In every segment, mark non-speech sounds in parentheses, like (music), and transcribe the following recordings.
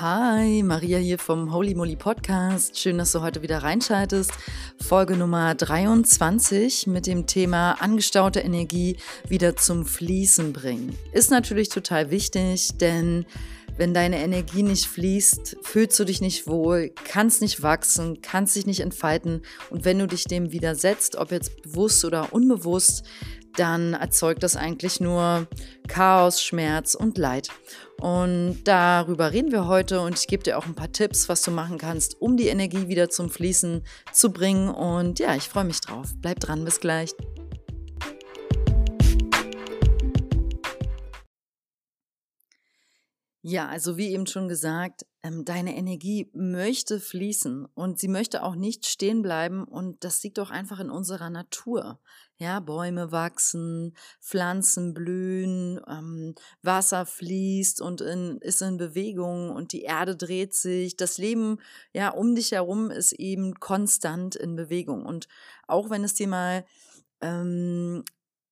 Hi, Maria hier vom Holy Moly Podcast. Schön, dass du heute wieder reinschaltest. Folge Nummer 23 mit dem Thema angestaute Energie wieder zum Fließen bringen. Ist natürlich total wichtig, denn wenn deine Energie nicht fließt, fühlst du dich nicht wohl, kannst nicht wachsen, kannst dich nicht entfalten. Und wenn du dich dem widersetzt, ob jetzt bewusst oder unbewusst, dann erzeugt das eigentlich nur Chaos, Schmerz und Leid. Und darüber reden wir heute und ich gebe dir auch ein paar Tipps, was du machen kannst, um die Energie wieder zum Fließen zu bringen. Und ja, ich freue mich drauf. Bleib dran, bis gleich. Ja, also wie eben schon gesagt, deine Energie möchte fließen und sie möchte auch nicht stehen bleiben und das liegt doch einfach in unserer Natur. Ja, Bäume wachsen, Pflanzen blühen, ähm, Wasser fließt und in, ist in Bewegung und die Erde dreht sich. Das Leben ja um dich herum ist eben konstant in Bewegung und auch wenn es dir mal ähm,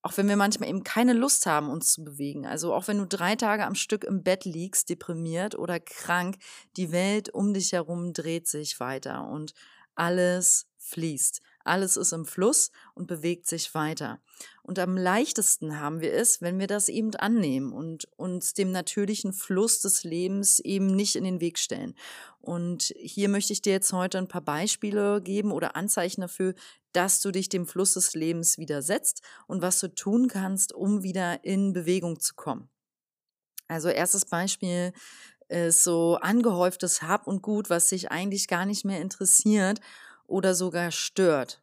auch wenn wir manchmal eben keine Lust haben, uns zu bewegen. Also auch wenn du drei Tage am Stück im Bett liegst, deprimiert oder krank, die Welt um dich herum dreht sich weiter und alles fließt. Alles ist im Fluss und bewegt sich weiter. Und am leichtesten haben wir es, wenn wir das eben annehmen und uns dem natürlichen Fluss des Lebens eben nicht in den Weg stellen. Und hier möchte ich dir jetzt heute ein paar Beispiele geben oder Anzeichen dafür, dass du dich dem Fluss des Lebens widersetzt und was du tun kannst, um wieder in Bewegung zu kommen. Also erstes Beispiel ist so angehäuftes Hab und Gut, was sich eigentlich gar nicht mehr interessiert oder sogar stört.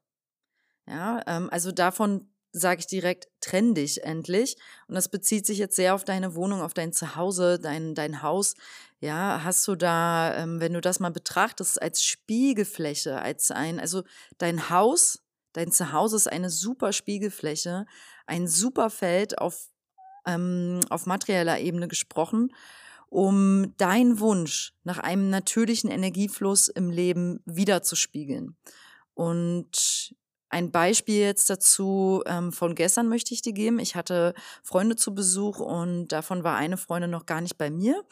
Ja, ähm, also davon sage ich direkt, trenn dich endlich. Und das bezieht sich jetzt sehr auf deine Wohnung, auf dein Zuhause, dein, dein Haus. Ja, hast du da, ähm, wenn du das mal betrachtest, als Spiegelfläche, als ein, also dein Haus, dein Zuhause ist eine super Spiegelfläche, ein super Feld auf, ähm, auf materieller Ebene gesprochen um deinen Wunsch nach einem natürlichen Energiefluss im Leben wiederzuspiegeln. Und ein Beispiel jetzt dazu ähm, von gestern möchte ich dir geben. Ich hatte Freunde zu Besuch und davon war eine Freundin noch gar nicht bei mir.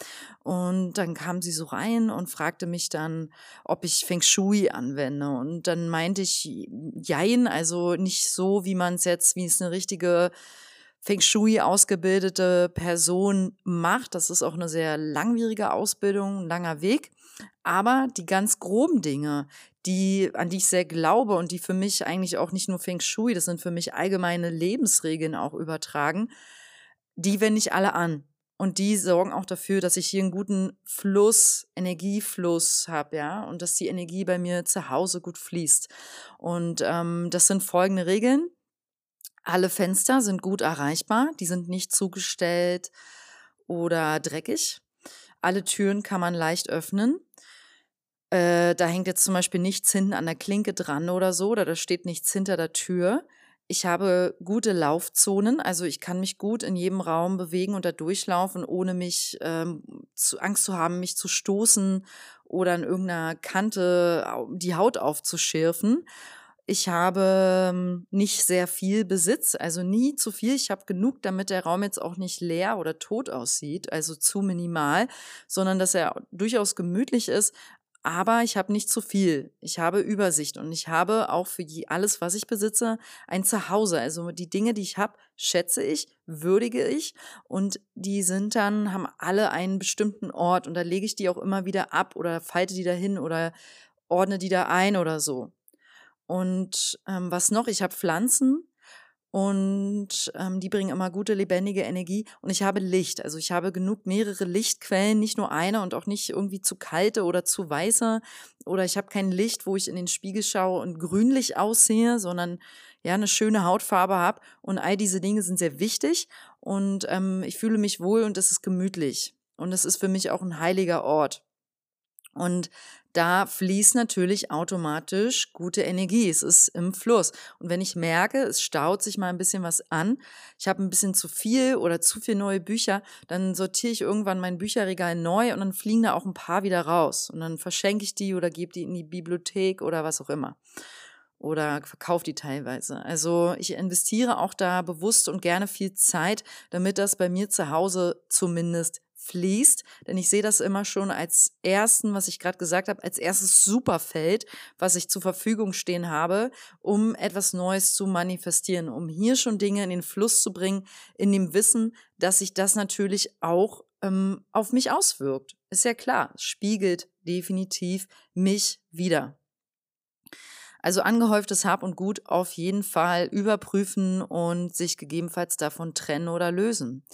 Und dann kam sie so rein und fragte mich dann, ob ich Feng Shui anwende. Und dann meinte ich, jein, also nicht so, wie man es jetzt, wie es eine richtige Feng Shui ausgebildete Person macht. Das ist auch eine sehr langwierige Ausbildung, ein langer Weg. Aber die ganz groben Dinge, die, an die ich sehr glaube und die für mich eigentlich auch nicht nur Feng Shui, das sind für mich allgemeine Lebensregeln auch übertragen, die wende ich alle an. Und die sorgen auch dafür, dass ich hier einen guten Fluss, Energiefluss habe, ja, und dass die Energie bei mir zu Hause gut fließt. Und ähm, das sind folgende Regeln. Alle Fenster sind gut erreichbar, die sind nicht zugestellt oder dreckig. Alle Türen kann man leicht öffnen. Äh, da hängt jetzt zum Beispiel nichts hinten an der Klinke dran oder so, oder da steht nichts hinter der Tür. Ich habe gute Laufzonen, also ich kann mich gut in jedem Raum bewegen und da durchlaufen, ohne mich ähm, zu, Angst zu haben, mich zu stoßen oder an irgendeiner Kante die Haut aufzuschürfen. Ich habe ähm, nicht sehr viel Besitz, also nie zu viel. Ich habe genug, damit der Raum jetzt auch nicht leer oder tot aussieht, also zu minimal, sondern dass er durchaus gemütlich ist. Aber ich habe nicht zu viel. Ich habe Übersicht und ich habe auch für alles, was ich besitze, ein Zuhause. Also die Dinge, die ich habe, schätze ich, würdige ich und die sind dann, haben alle einen bestimmten Ort und da lege ich die auch immer wieder ab oder falte die dahin oder ordne die da ein oder so. Und ähm, was noch? Ich habe Pflanzen und ähm, die bringen immer gute, lebendige Energie. Und ich habe Licht. Also ich habe genug mehrere Lichtquellen, nicht nur eine und auch nicht irgendwie zu kalte oder zu weiße. Oder ich habe kein Licht, wo ich in den Spiegel schaue und grünlich aussehe, sondern ja eine schöne Hautfarbe habe. Und all diese Dinge sind sehr wichtig. Und ähm, ich fühle mich wohl und es ist gemütlich. Und es ist für mich auch ein heiliger Ort. Und da fließt natürlich automatisch gute Energie. Es ist im Fluss. Und wenn ich merke, es staut sich mal ein bisschen was an, ich habe ein bisschen zu viel oder zu viel neue Bücher, dann sortiere ich irgendwann mein Bücherregal neu und dann fliegen da auch ein paar wieder raus. Und dann verschenke ich die oder gebe die in die Bibliothek oder was auch immer. Oder verkaufe die teilweise. Also ich investiere auch da bewusst und gerne viel Zeit, damit das bei mir zu Hause zumindest fließt. Denn ich sehe das immer schon als ersten, was ich gerade gesagt habe, als erstes Superfeld, was ich zur Verfügung stehen habe, um etwas Neues zu manifestieren, um hier schon Dinge in den Fluss zu bringen, in dem Wissen, dass sich das natürlich auch ähm, auf mich auswirkt. Ist ja klar, spiegelt definitiv mich wieder. Also angehäuftes Hab und Gut auf jeden Fall überprüfen und sich gegebenenfalls davon trennen oder lösen.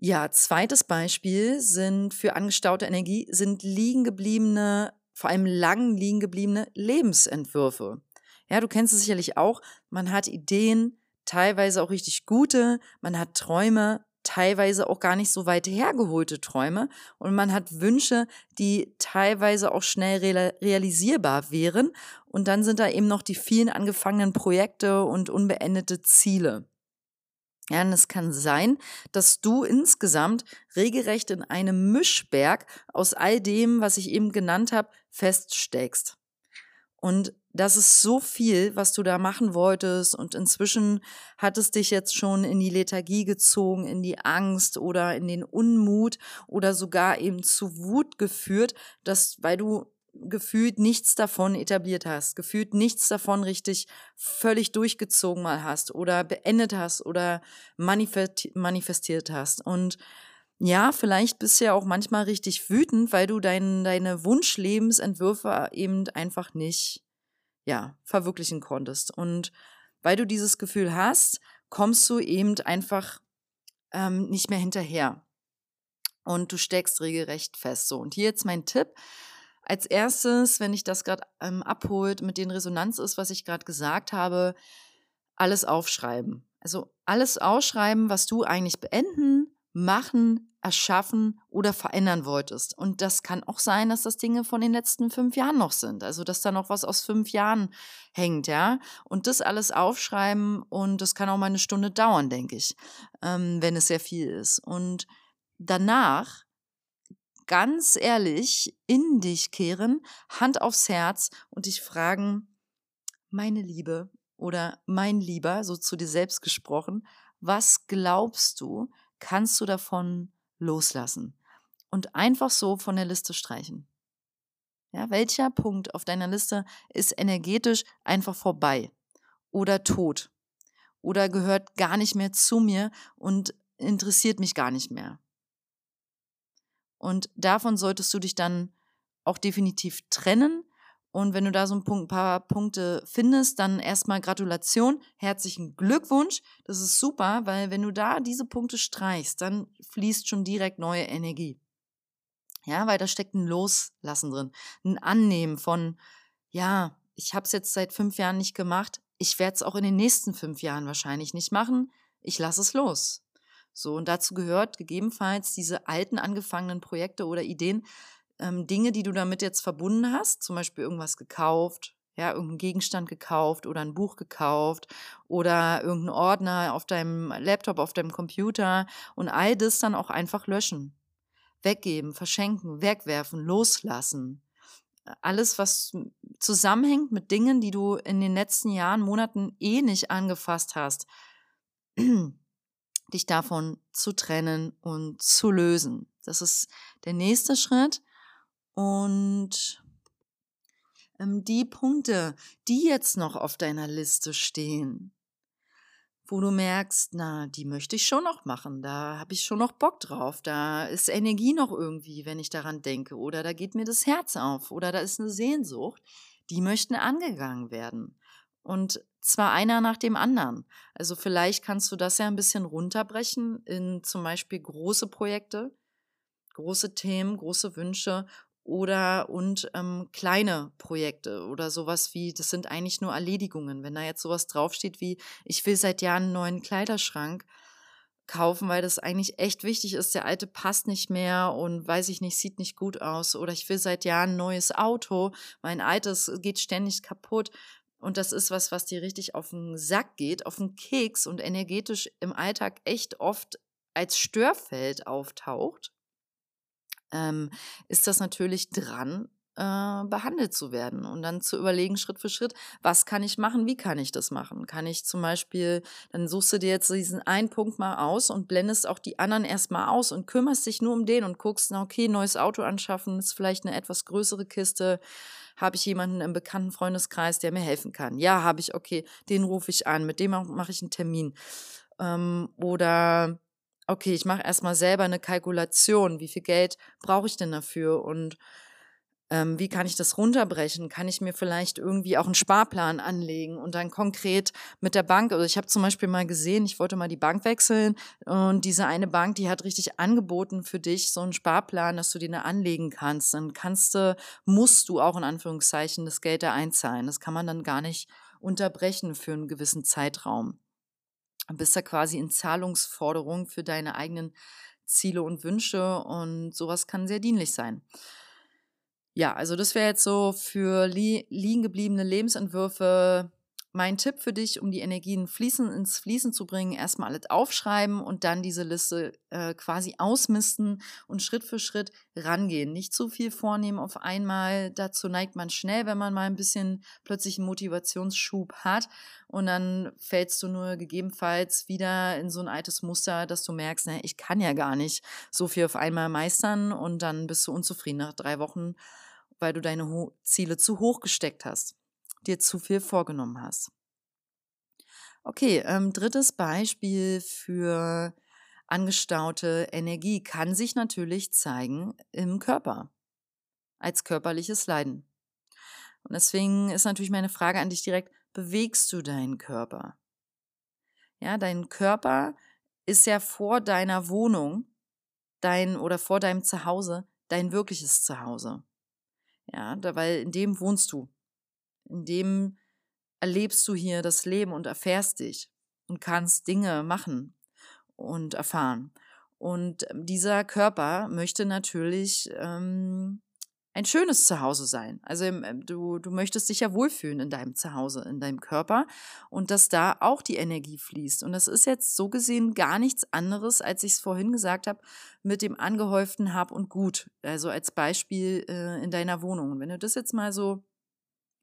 Ja, zweites Beispiel sind für angestaute Energie sind liegen gebliebene, vor allem lang liegen gebliebene Lebensentwürfe. Ja, du kennst es sicherlich auch. Man hat Ideen, teilweise auch richtig gute, man hat Träume, teilweise auch gar nicht so weit hergeholte Träume und man hat Wünsche, die teilweise auch schnell realisierbar wären und dann sind da eben noch die vielen angefangenen Projekte und unbeendete Ziele. Ja, und es kann sein, dass du insgesamt regelrecht in einem Mischberg aus all dem, was ich eben genannt habe, feststeckst. Und das ist so viel, was du da machen wolltest. Und inzwischen hat es dich jetzt schon in die Lethargie gezogen, in die Angst oder in den Unmut oder sogar eben zu Wut geführt, dass, weil du gefühlt nichts davon etabliert hast, gefühlt nichts davon richtig völlig durchgezogen mal hast oder beendet hast oder manifestiert hast. Und ja, vielleicht bist du ja auch manchmal richtig wütend, weil du dein, deine Wunschlebensentwürfe eben einfach nicht, ja, verwirklichen konntest. Und weil du dieses Gefühl hast, kommst du eben einfach ähm, nicht mehr hinterher. Und du steckst regelrecht fest. So, und hier jetzt mein Tipp als erstes, wenn ich das gerade ähm, abholt, mit den Resonanz ist, was ich gerade gesagt habe, alles aufschreiben. Also alles ausschreiben, was du eigentlich beenden, machen, erschaffen oder verändern wolltest. Und das kann auch sein, dass das Dinge von den letzten fünf Jahren noch sind. Also, dass da noch was aus fünf Jahren hängt, ja. Und das alles aufschreiben und das kann auch mal eine Stunde dauern, denke ich, ähm, wenn es sehr viel ist. Und danach ganz ehrlich in dich kehren, Hand aufs Herz und dich fragen, meine Liebe oder mein Lieber, so zu dir selbst gesprochen, was glaubst du, kannst du davon loslassen? Und einfach so von der Liste streichen. Ja, welcher Punkt auf deiner Liste ist energetisch einfach vorbei oder tot oder gehört gar nicht mehr zu mir und interessiert mich gar nicht mehr? Und davon solltest du dich dann auch definitiv trennen. Und wenn du da so ein, Punkt, ein paar Punkte findest, dann erstmal Gratulation, herzlichen Glückwunsch. Das ist super, weil wenn du da diese Punkte streichst, dann fließt schon direkt neue Energie. Ja, weil da steckt ein Loslassen drin, ein Annehmen von, ja, ich habe es jetzt seit fünf Jahren nicht gemacht, ich werde es auch in den nächsten fünf Jahren wahrscheinlich nicht machen, ich lasse es los. So, und dazu gehört gegebenenfalls diese alten angefangenen Projekte oder Ideen, ähm, Dinge, die du damit jetzt verbunden hast, zum Beispiel irgendwas gekauft, ja, irgendeinen Gegenstand gekauft oder ein Buch gekauft oder irgendeinen Ordner auf deinem Laptop, auf deinem Computer und all das dann auch einfach löschen. Weggeben, verschenken, wegwerfen, loslassen. Alles, was zusammenhängt mit Dingen, die du in den letzten Jahren, Monaten eh nicht angefasst hast (clears throat) dich davon zu trennen und zu lösen. Das ist der nächste Schritt. Und ähm, die Punkte, die jetzt noch auf deiner Liste stehen, wo du merkst, na, die möchte ich schon noch machen, da habe ich schon noch Bock drauf, da ist Energie noch irgendwie, wenn ich daran denke, oder da geht mir das Herz auf, oder da ist eine Sehnsucht, die möchten angegangen werden. Und zwar einer nach dem anderen. Also vielleicht kannst du das ja ein bisschen runterbrechen in zum Beispiel große Projekte, große Themen, große Wünsche oder und ähm, kleine Projekte oder sowas wie, das sind eigentlich nur Erledigungen. Wenn da jetzt sowas draufsteht wie, ich will seit Jahren einen neuen Kleiderschrank kaufen, weil das eigentlich echt wichtig ist, der alte passt nicht mehr und weiß ich nicht, sieht nicht gut aus oder ich will seit Jahren ein neues Auto, mein altes geht ständig kaputt und das ist was, was dir richtig auf den Sack geht, auf den Keks und energetisch im Alltag echt oft als Störfeld auftaucht, ähm, ist das natürlich dran, äh, behandelt zu werden und dann zu überlegen, Schritt für Schritt, was kann ich machen, wie kann ich das machen? Kann ich zum Beispiel, dann suchst du dir jetzt diesen einen Punkt mal aus und blendest auch die anderen erstmal aus und kümmerst dich nur um den und guckst, na okay, neues Auto anschaffen, ist vielleicht eine etwas größere Kiste. Habe ich jemanden im bekannten Freundeskreis, der mir helfen kann? Ja, habe ich, okay, den rufe ich an, mit dem mache ich einen Termin. Ähm, oder okay, ich mache erstmal selber eine Kalkulation, wie viel Geld brauche ich denn dafür und ähm, wie kann ich das runterbrechen? Kann ich mir vielleicht irgendwie auch einen Sparplan anlegen und dann konkret mit der Bank? Also ich habe zum Beispiel mal gesehen, ich wollte mal die Bank wechseln und diese eine Bank, die hat richtig angeboten für dich so einen Sparplan, dass du den da anlegen kannst. Dann kannst du, musst du auch in Anführungszeichen das Geld da einzahlen. Das kann man dann gar nicht unterbrechen für einen gewissen Zeitraum. Du bist da quasi in Zahlungsforderung für deine eigenen Ziele und Wünsche und sowas kann sehr dienlich sein. Ja, also das wäre jetzt so für li liegen gebliebene Lebensentwürfe mein Tipp für dich, um die Energien fließen, ins Fließen zu bringen, erstmal alles aufschreiben und dann diese Liste äh, quasi ausmisten und Schritt für Schritt rangehen. Nicht zu viel vornehmen auf einmal. Dazu neigt man schnell, wenn man mal ein bisschen plötzlich einen Motivationsschub hat. Und dann fällst du nur gegebenenfalls wieder in so ein altes Muster, dass du merkst, ne, ich kann ja gar nicht so viel auf einmal meistern und dann bist du unzufrieden nach drei Wochen, weil du deine Ho Ziele zu hoch gesteckt hast dir zu viel vorgenommen hast. Okay, ähm, drittes Beispiel für angestaute Energie kann sich natürlich zeigen im Körper als körperliches Leiden. Und deswegen ist natürlich meine Frage an dich direkt, bewegst du deinen Körper? Ja, dein Körper ist ja vor deiner Wohnung, dein oder vor deinem Zuhause, dein wirkliches Zuhause. Ja, da, weil in dem wohnst du. In dem erlebst du hier das Leben und erfährst dich und kannst Dinge machen und erfahren. Und ähm, dieser Körper möchte natürlich ähm, ein schönes Zuhause sein. Also ähm, du, du möchtest dich ja wohlfühlen in deinem Zuhause, in deinem Körper und dass da auch die Energie fließt. Und das ist jetzt so gesehen gar nichts anderes, als ich es vorhin gesagt habe, mit dem angehäuften Hab und Gut. Also als Beispiel äh, in deiner Wohnung. Und wenn du das jetzt mal so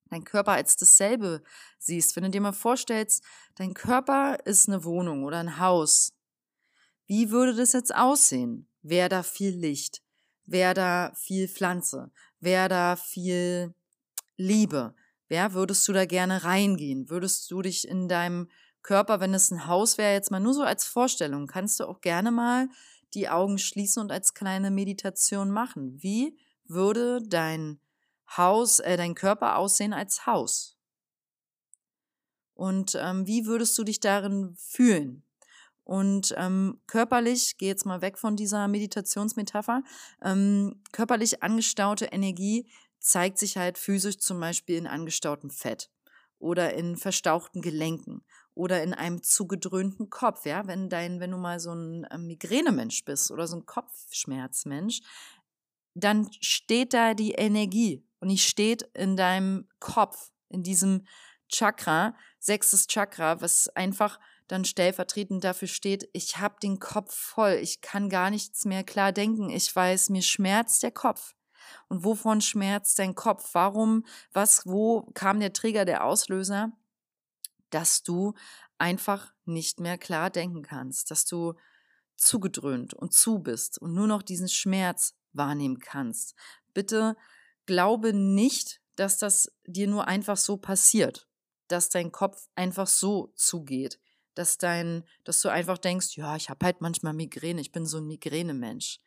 dein Körper als dasselbe siehst, wenn du dir mal vorstellst, dein Körper ist eine Wohnung oder ein Haus, wie würde das jetzt aussehen? Wäre da viel Licht? Wäre da viel Pflanze? Wäre da viel Liebe? Wer würdest du da gerne reingehen? Würdest du dich in deinem Körper, wenn es ein Haus wäre, jetzt mal nur so als Vorstellung, kannst du auch gerne mal die Augen schließen und als kleine Meditation machen. Wie würde dein Haus, äh, dein Körper aussehen als Haus? Und ähm, wie würdest du dich darin fühlen? Und ähm, körperlich, geh jetzt mal weg von dieser Meditationsmetapher, ähm, körperlich angestaute Energie zeigt sich halt physisch zum Beispiel in angestautem Fett oder in verstauchten Gelenken oder in einem zugedröhnten Kopf, ja, wenn dein, wenn du mal so ein ähm, Migränemensch bist oder so ein Kopfschmerzmensch, dann steht da die Energie und die steht in deinem Kopf, in diesem Chakra, sechstes Chakra, was einfach dann stellvertretend dafür steht, ich habe den Kopf voll, ich kann gar nichts mehr klar denken, ich weiß, mir schmerzt der Kopf. Und wovon schmerzt dein Kopf? Warum, was, wo kam der Trigger, der Auslöser, dass du einfach nicht mehr klar denken kannst, dass du zugedröhnt und zu bist und nur noch diesen Schmerz wahrnehmen kannst. Bitte glaube nicht, dass das dir nur einfach so passiert, dass dein Kopf einfach so zugeht, dass dein, dass du einfach denkst, ja, ich habe halt manchmal Migräne, ich bin so ein Migränemensch.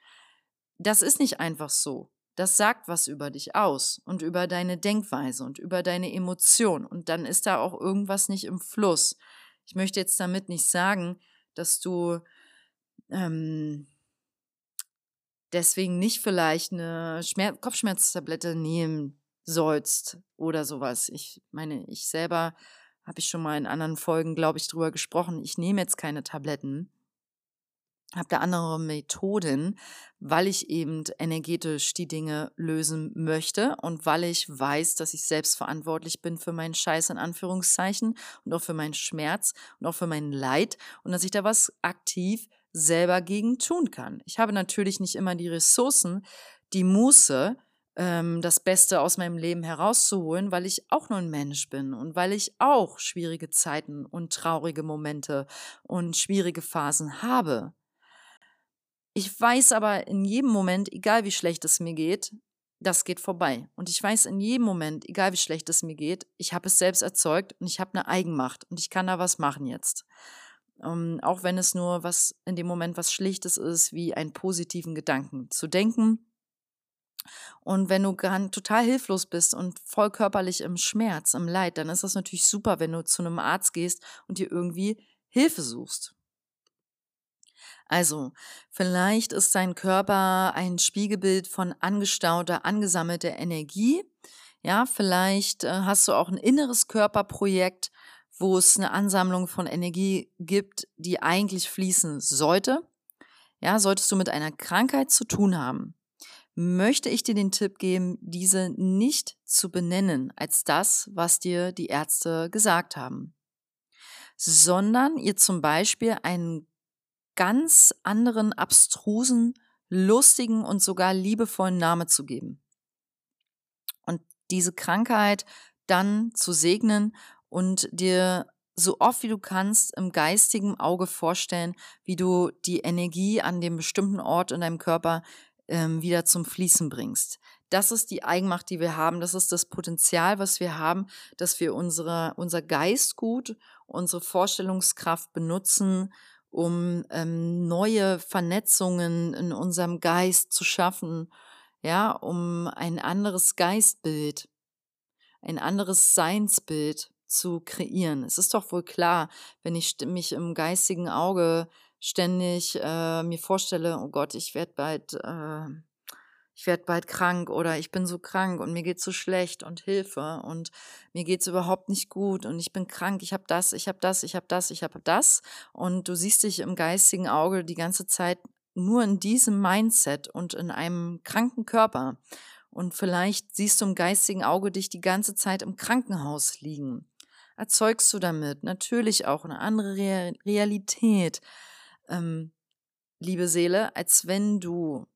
Das ist nicht einfach so. Das sagt was über dich aus und über deine Denkweise und über deine Emotion. Und dann ist da auch irgendwas nicht im Fluss. Ich möchte jetzt damit nicht sagen, dass du ähm, deswegen nicht vielleicht eine Schmerz Kopfschmerztablette nehmen sollst oder sowas. Ich meine, ich selber habe ich schon mal in anderen Folgen, glaube ich, drüber gesprochen. Ich nehme jetzt keine Tabletten, habe da andere Methoden, weil ich eben energetisch die Dinge lösen möchte und weil ich weiß, dass ich selbst verantwortlich bin für meinen Scheiß in Anführungszeichen und auch für meinen Schmerz und auch für mein Leid und dass ich da was aktiv selber gegen tun kann. Ich habe natürlich nicht immer die Ressourcen, die Muße, ähm, das Beste aus meinem Leben herauszuholen, weil ich auch nur ein Mensch bin und weil ich auch schwierige Zeiten und traurige Momente und schwierige Phasen habe. Ich weiß aber in jedem Moment, egal wie schlecht es mir geht, das geht vorbei. Und ich weiß in jedem Moment, egal wie schlecht es mir geht, ich habe es selbst erzeugt und ich habe eine Eigenmacht und ich kann da was machen jetzt. Ähm, auch wenn es nur was in dem Moment was Schlichtes ist, wie einen positiven Gedanken zu denken. Und wenn du total hilflos bist und voll körperlich im Schmerz, im Leid, dann ist das natürlich super, wenn du zu einem Arzt gehst und dir irgendwie Hilfe suchst. Also, vielleicht ist dein Körper ein Spiegelbild von angestauter, angesammelter Energie. Ja, vielleicht äh, hast du auch ein inneres Körperprojekt, wo es eine Ansammlung von Energie gibt, die eigentlich fließen sollte. Ja, solltest du mit einer Krankheit zu tun haben, möchte ich dir den Tipp geben, diese nicht zu benennen als das, was dir die Ärzte gesagt haben, sondern ihr zum Beispiel einen ganz anderen, abstrusen, lustigen und sogar liebevollen Namen zu geben. Und diese Krankheit dann zu segnen und dir so oft wie du kannst im geistigen Auge vorstellen, wie du die Energie an dem bestimmten Ort in deinem Körper ähm, wieder zum Fließen bringst. Das ist die Eigenmacht, die wir haben. Das ist das Potenzial, was wir haben, dass wir unsere, unser Geistgut, unsere Vorstellungskraft benutzen, um ähm, neue Vernetzungen in unserem Geist zu schaffen, ja, um ein anderes Geistbild, ein anderes Seinsbild zu kreieren. Es ist doch wohl klar, wenn ich mich im geistigen Auge ständig äh, mir vorstelle, oh Gott, ich werde bald, äh, ich werde bald krank oder ich bin so krank und mir geht's so schlecht und Hilfe und mir geht's überhaupt nicht gut und ich bin krank, ich habe das, ich habe das, ich habe das, ich habe das und du siehst dich im geistigen Auge die ganze Zeit nur in diesem Mindset und in einem kranken Körper. Und vielleicht siehst du im geistigen Auge dich die ganze Zeit im Krankenhaus liegen. Erzeugst du damit natürlich auch eine andere Realität, ähm, liebe Seele, als wenn du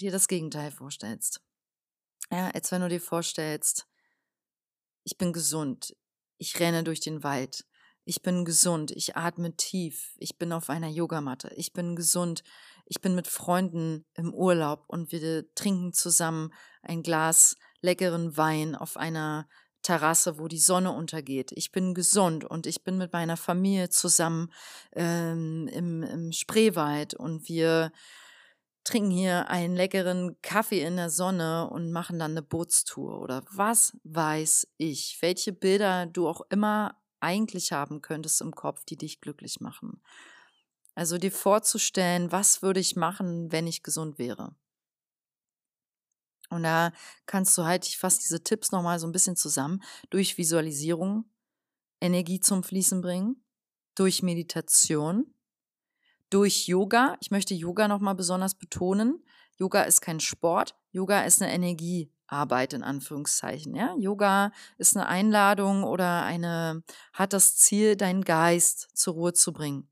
dir das Gegenteil vorstellst. Ja, als wenn du dir vorstellst, ich bin gesund, ich renne durch den Wald, ich bin gesund, ich atme tief, ich bin auf einer Yogamatte, ich bin gesund, ich bin mit Freunden im Urlaub und wir trinken zusammen ein Glas leckeren Wein auf einer Terrasse, wo die Sonne untergeht. Ich bin gesund und ich bin mit meiner Familie zusammen ähm, im, im Spreewald und wir trinken hier einen leckeren Kaffee in der Sonne und machen dann eine Bootstour oder was weiß ich, welche Bilder du auch immer eigentlich haben könntest im Kopf, die dich glücklich machen. Also dir vorzustellen, was würde ich machen, wenn ich gesund wäre. Und da kannst du halt, ich fasse diese Tipps nochmal so ein bisschen zusammen, durch Visualisierung Energie zum Fließen bringen, durch Meditation, durch Yoga. Ich möchte Yoga nochmal besonders betonen. Yoga ist kein Sport, Yoga ist eine Energiearbeit in Anführungszeichen. Ja? Yoga ist eine Einladung oder eine, hat das Ziel, deinen Geist zur Ruhe zu bringen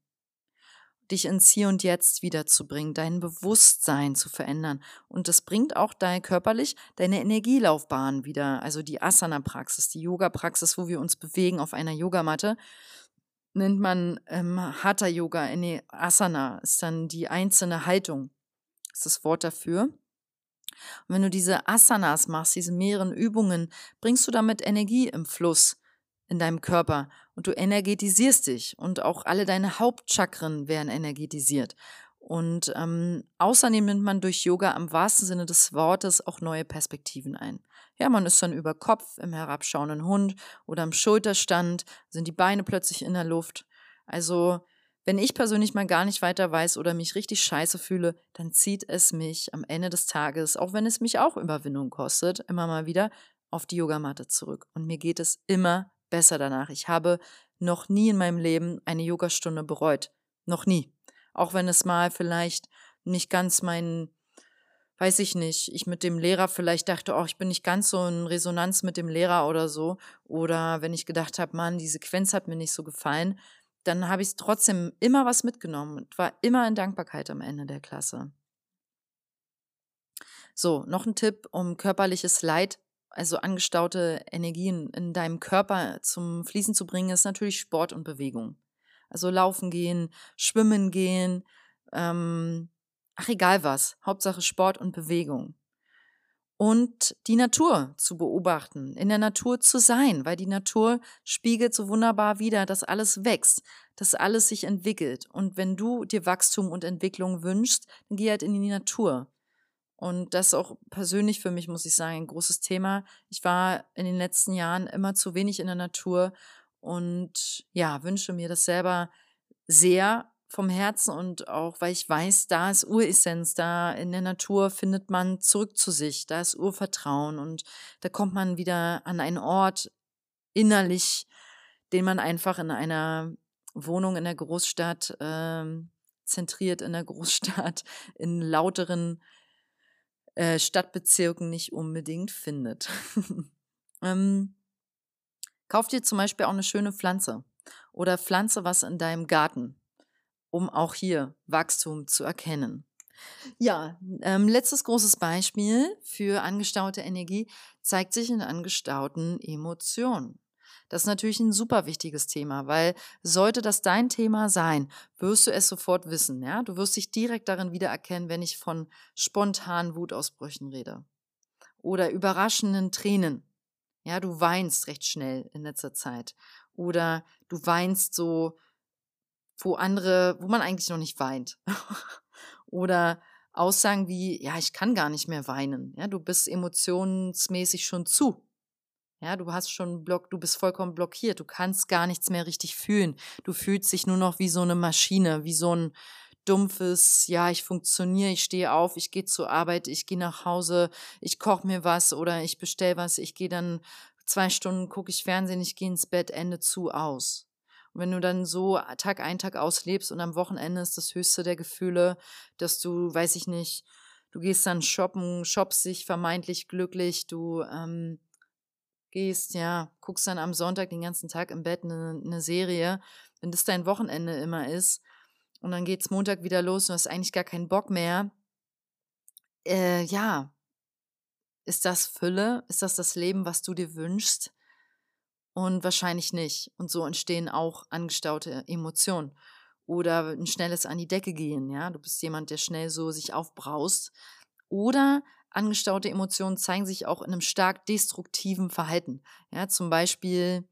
dich ins Hier und Jetzt wiederzubringen, dein Bewusstsein zu verändern. Und das bringt auch dein körperlich deine Energielaufbahn wieder. Also die Asana-Praxis, die Yoga-Praxis, wo wir uns bewegen auf einer Yogamatte, nennt man ähm, Hatha Yoga. Asana ist dann die einzelne Haltung. Ist das Wort dafür. Und wenn du diese Asanas machst, diese mehreren Übungen, bringst du damit Energie im Fluss in deinem Körper und du energetisierst dich und auch alle deine Hauptchakren werden energetisiert. Und ähm, außerdem nimmt man durch Yoga im wahrsten Sinne des Wortes auch neue Perspektiven ein. Ja, man ist dann über Kopf im herabschauenden Hund oder im Schulterstand, sind die Beine plötzlich in der Luft. Also, wenn ich persönlich mal gar nicht weiter weiß oder mich richtig scheiße fühle, dann zieht es mich am Ende des Tages, auch wenn es mich auch Überwindung kostet, immer mal wieder auf die Yogamatte zurück. Und mir geht es immer besser danach. Ich habe noch nie in meinem Leben eine Yogastunde bereut. Noch nie. Auch wenn es mal vielleicht nicht ganz mein, weiß ich nicht, ich mit dem Lehrer vielleicht dachte, oh, ich bin nicht ganz so in Resonanz mit dem Lehrer oder so. Oder wenn ich gedacht habe, Mann, die Sequenz hat mir nicht so gefallen, dann habe ich trotzdem immer was mitgenommen und war immer in Dankbarkeit am Ende der Klasse. So, noch ein Tipp, um körperliches Leid, also angestaute Energien in deinem Körper zum Fließen zu bringen, ist natürlich Sport und Bewegung. Also laufen gehen, schwimmen gehen, ähm, ach egal was, Hauptsache Sport und Bewegung. Und die Natur zu beobachten, in der Natur zu sein, weil die Natur spiegelt so wunderbar wieder, dass alles wächst, dass alles sich entwickelt. Und wenn du dir Wachstum und Entwicklung wünschst, dann geh halt in die Natur. Und das ist auch persönlich für mich, muss ich sagen, ein großes Thema. Ich war in den letzten Jahren immer zu wenig in der Natur und ja, wünsche mir das selber sehr vom Herzen und auch, weil ich weiß, da ist Uressenz, da in der Natur findet man zurück zu sich, da ist Urvertrauen und da kommt man wieder an einen Ort innerlich, den man einfach in einer Wohnung in der Großstadt, äh, zentriert in der Großstadt, in lauteren äh, Stadtbezirken nicht unbedingt findet. (laughs) ähm, kauf dir zum Beispiel auch eine schöne Pflanze oder pflanze was in deinem Garten, um auch hier Wachstum zu erkennen. Ja, ähm, letztes großes Beispiel für angestaute Energie zeigt sich in angestauten Emotionen. Das ist natürlich ein super wichtiges Thema, weil sollte das dein Thema sein, wirst du es sofort wissen. Ja? Du wirst dich direkt darin wiedererkennen, wenn ich von spontanen Wutausbrüchen rede oder überraschenden Tränen. Ja, du weinst recht schnell in letzter Zeit oder du weinst so, wo andere, wo man eigentlich noch nicht weint. (laughs) oder Aussagen wie, ja, ich kann gar nicht mehr weinen. Ja, du bist emotionsmäßig schon zu. Ja, du hast schon Block, du bist vollkommen blockiert. Du kannst gar nichts mehr richtig fühlen. Du fühlst dich nur noch wie so eine Maschine, wie so ein dumpfes, ja, ich funktioniere, ich stehe auf, ich gehe zur Arbeit, ich gehe nach Hause, ich koche mir was oder ich bestell was, ich gehe dann zwei Stunden, gucke ich Fernsehen, ich gehe ins Bett, Ende zu, aus. Und wenn du dann so Tag ein, Tag auslebst und am Wochenende ist das höchste der Gefühle, dass du, weiß ich nicht, du gehst dann shoppen, shoppst dich vermeintlich glücklich, du ähm, gehst, ja, guckst dann am Sonntag den ganzen Tag im Bett eine, eine Serie, wenn das dein Wochenende immer ist und dann geht's Montag wieder los und hast eigentlich gar keinen Bock mehr, äh, ja, ist das Fülle? Ist das das Leben, was du dir wünschst? Und wahrscheinlich nicht. Und so entstehen auch angestaute Emotionen. Oder ein schnelles an die Decke gehen, ja. Du bist jemand, der schnell so sich aufbraust. Oder angestaute Emotionen zeigen sich auch in einem stark destruktiven Verhalten. Ja, zum Beispiel,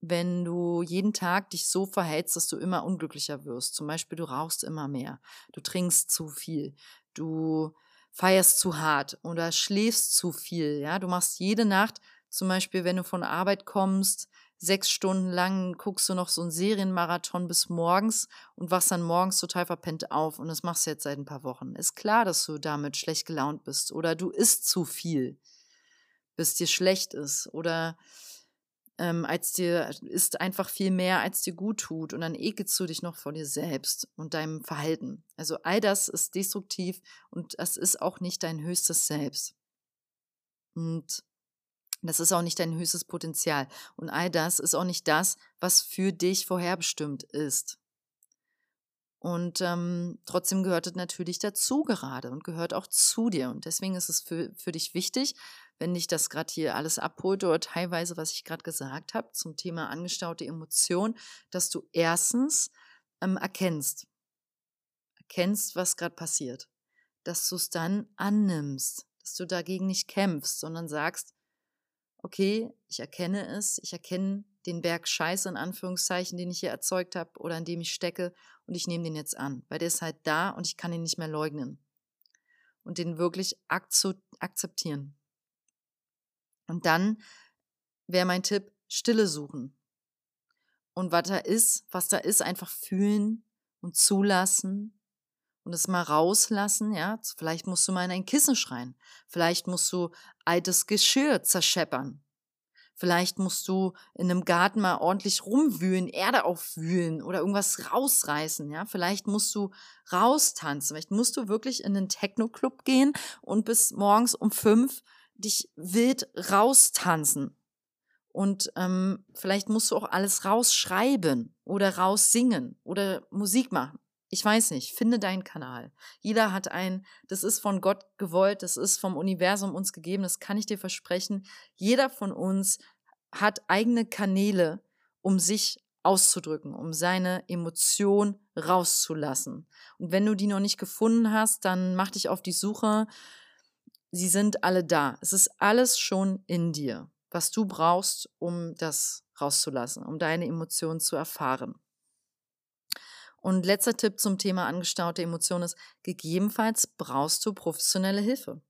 wenn du jeden Tag dich so verhältst, dass du immer unglücklicher wirst. Zum Beispiel, du rauchst immer mehr, du trinkst zu viel, du feierst zu hart oder schläfst zu viel. Ja, du machst jede Nacht, zum Beispiel, wenn du von Arbeit kommst, sechs Stunden lang guckst du noch so einen Serienmarathon bis morgens und wachst dann morgens total verpennt auf und das machst du jetzt seit ein paar Wochen. Ist klar, dass du damit schlecht gelaunt bist oder du isst zu viel, bis dir schlecht ist oder ähm, als dir ist einfach viel mehr, als dir gut tut und dann ekelst du dich noch vor dir selbst und deinem Verhalten. Also all das ist destruktiv und das ist auch nicht dein höchstes Selbst. Und das ist auch nicht dein höchstes Potenzial. Und all das ist auch nicht das, was für dich vorherbestimmt ist. Und ähm, trotzdem gehört es natürlich dazu gerade und gehört auch zu dir. Und deswegen ist es für, für dich wichtig, wenn dich das gerade hier alles abholt oder teilweise, was ich gerade gesagt habe zum Thema angestaute Emotion, dass du erstens ähm, erkennst, erkennst, was gerade passiert, dass du es dann annimmst, dass du dagegen nicht kämpfst, sondern sagst, okay, ich erkenne es, ich erkenne den Berg Scheiße in Anführungszeichen, den ich hier erzeugt habe oder an dem ich stecke und ich nehme den jetzt an, weil der ist halt da und ich kann ihn nicht mehr leugnen. Und den wirklich akzeptieren. Und dann wäre mein Tipp, Stille suchen. Und was da ist, was da ist, einfach fühlen und zulassen und es mal rauslassen, ja. Vielleicht musst du mal in ein Kissen schreien. Vielleicht musst du altes Geschirr zerscheppern. Vielleicht musst du in einem Garten mal ordentlich rumwühlen, Erde aufwühlen oder irgendwas rausreißen, ja. Vielleicht musst du raustanzen. Vielleicht musst du wirklich in einen Techno-Club gehen und bis morgens um fünf dich wild raustanzen. Und ähm, vielleicht musst du auch alles rausschreiben oder raussingen oder Musik machen Ich weiß nicht, finde deinen Kanal. Jeder hat einen, das ist von Gott gewollt, das ist vom Universum uns gegeben, das kann ich dir versprechen. Jeder von uns hat eigene Kanäle, um sich auszudrücken, um seine Emotion rauszulassen. Und wenn du die noch nicht gefunden hast, dann mach dich auf die Suche. Sie sind alle da. Es ist alles schon in dir, was du brauchst, um das rauszulassen, um deine Emotionen zu erfahren. Und letzter Tipp zum Thema angestaute Emotionen ist, gegebenenfalls brauchst du professionelle Hilfe.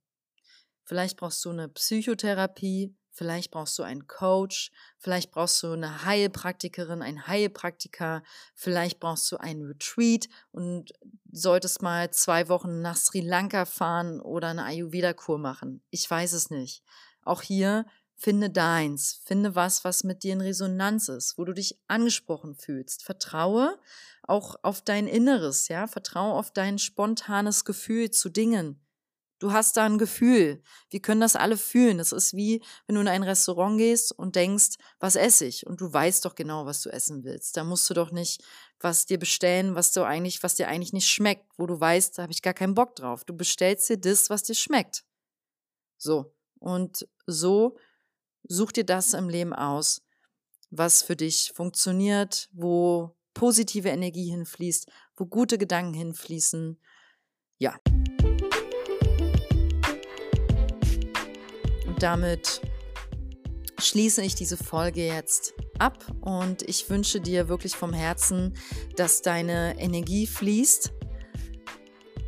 Vielleicht brauchst du eine Psychotherapie, Vielleicht brauchst du einen Coach, vielleicht brauchst du eine Heilpraktikerin, einen Heilpraktiker, vielleicht brauchst du einen Retreat und solltest mal zwei Wochen nach Sri Lanka fahren oder eine Ayurveda-Kur machen. Ich weiß es nicht. Auch hier finde deins, finde was, was mit dir in Resonanz ist, wo du dich angesprochen fühlst. Vertraue auch auf dein Inneres, ja, vertraue auf dein spontanes Gefühl zu Dingen. Du hast da ein Gefühl. Wir können das alle fühlen. Das ist wie, wenn du in ein Restaurant gehst und denkst, was esse ich? Und du weißt doch genau, was du essen willst. Da musst du doch nicht was dir bestellen, was du eigentlich, was dir eigentlich nicht schmeckt, wo du weißt, da habe ich gar keinen Bock drauf. Du bestellst dir das, was dir schmeckt. So. Und so such dir das im Leben aus, was für dich funktioniert, wo positive Energie hinfließt, wo gute Gedanken hinfließen. Ja. damit schließe ich diese Folge jetzt ab und ich wünsche dir wirklich vom Herzen, dass deine Energie fließt,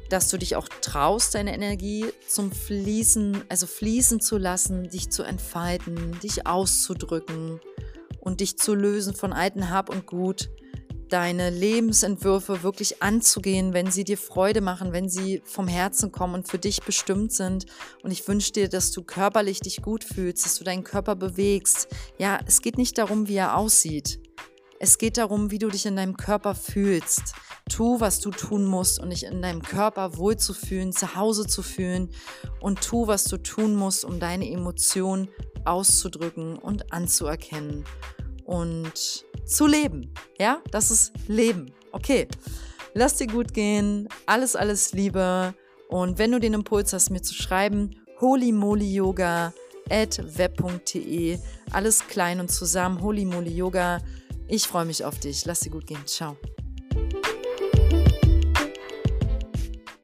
dass du dich auch traust, deine Energie zum Fließen, also fließen zu lassen, dich zu entfalten, dich auszudrücken und dich zu lösen von alten Hab und Gut deine Lebensentwürfe wirklich anzugehen, wenn sie dir Freude machen, wenn sie vom Herzen kommen und für dich bestimmt sind. Und ich wünsche dir, dass du körperlich dich gut fühlst, dass du deinen Körper bewegst. Ja, es geht nicht darum, wie er aussieht. Es geht darum, wie du dich in deinem Körper fühlst. Tu, was du tun musst und dich in deinem Körper wohlzufühlen, zu Hause zu fühlen und tu, was du tun musst, um deine Emotionen auszudrücken und anzuerkennen und zu leben. Ja, das ist Leben. Okay, lass dir gut gehen. Alles, alles Liebe. Und wenn du den Impuls hast, mir zu schreiben, holy moly yoga at web.de. Alles klein und zusammen. Holy moly yoga. Ich freue mich auf dich. Lass dir gut gehen. Ciao.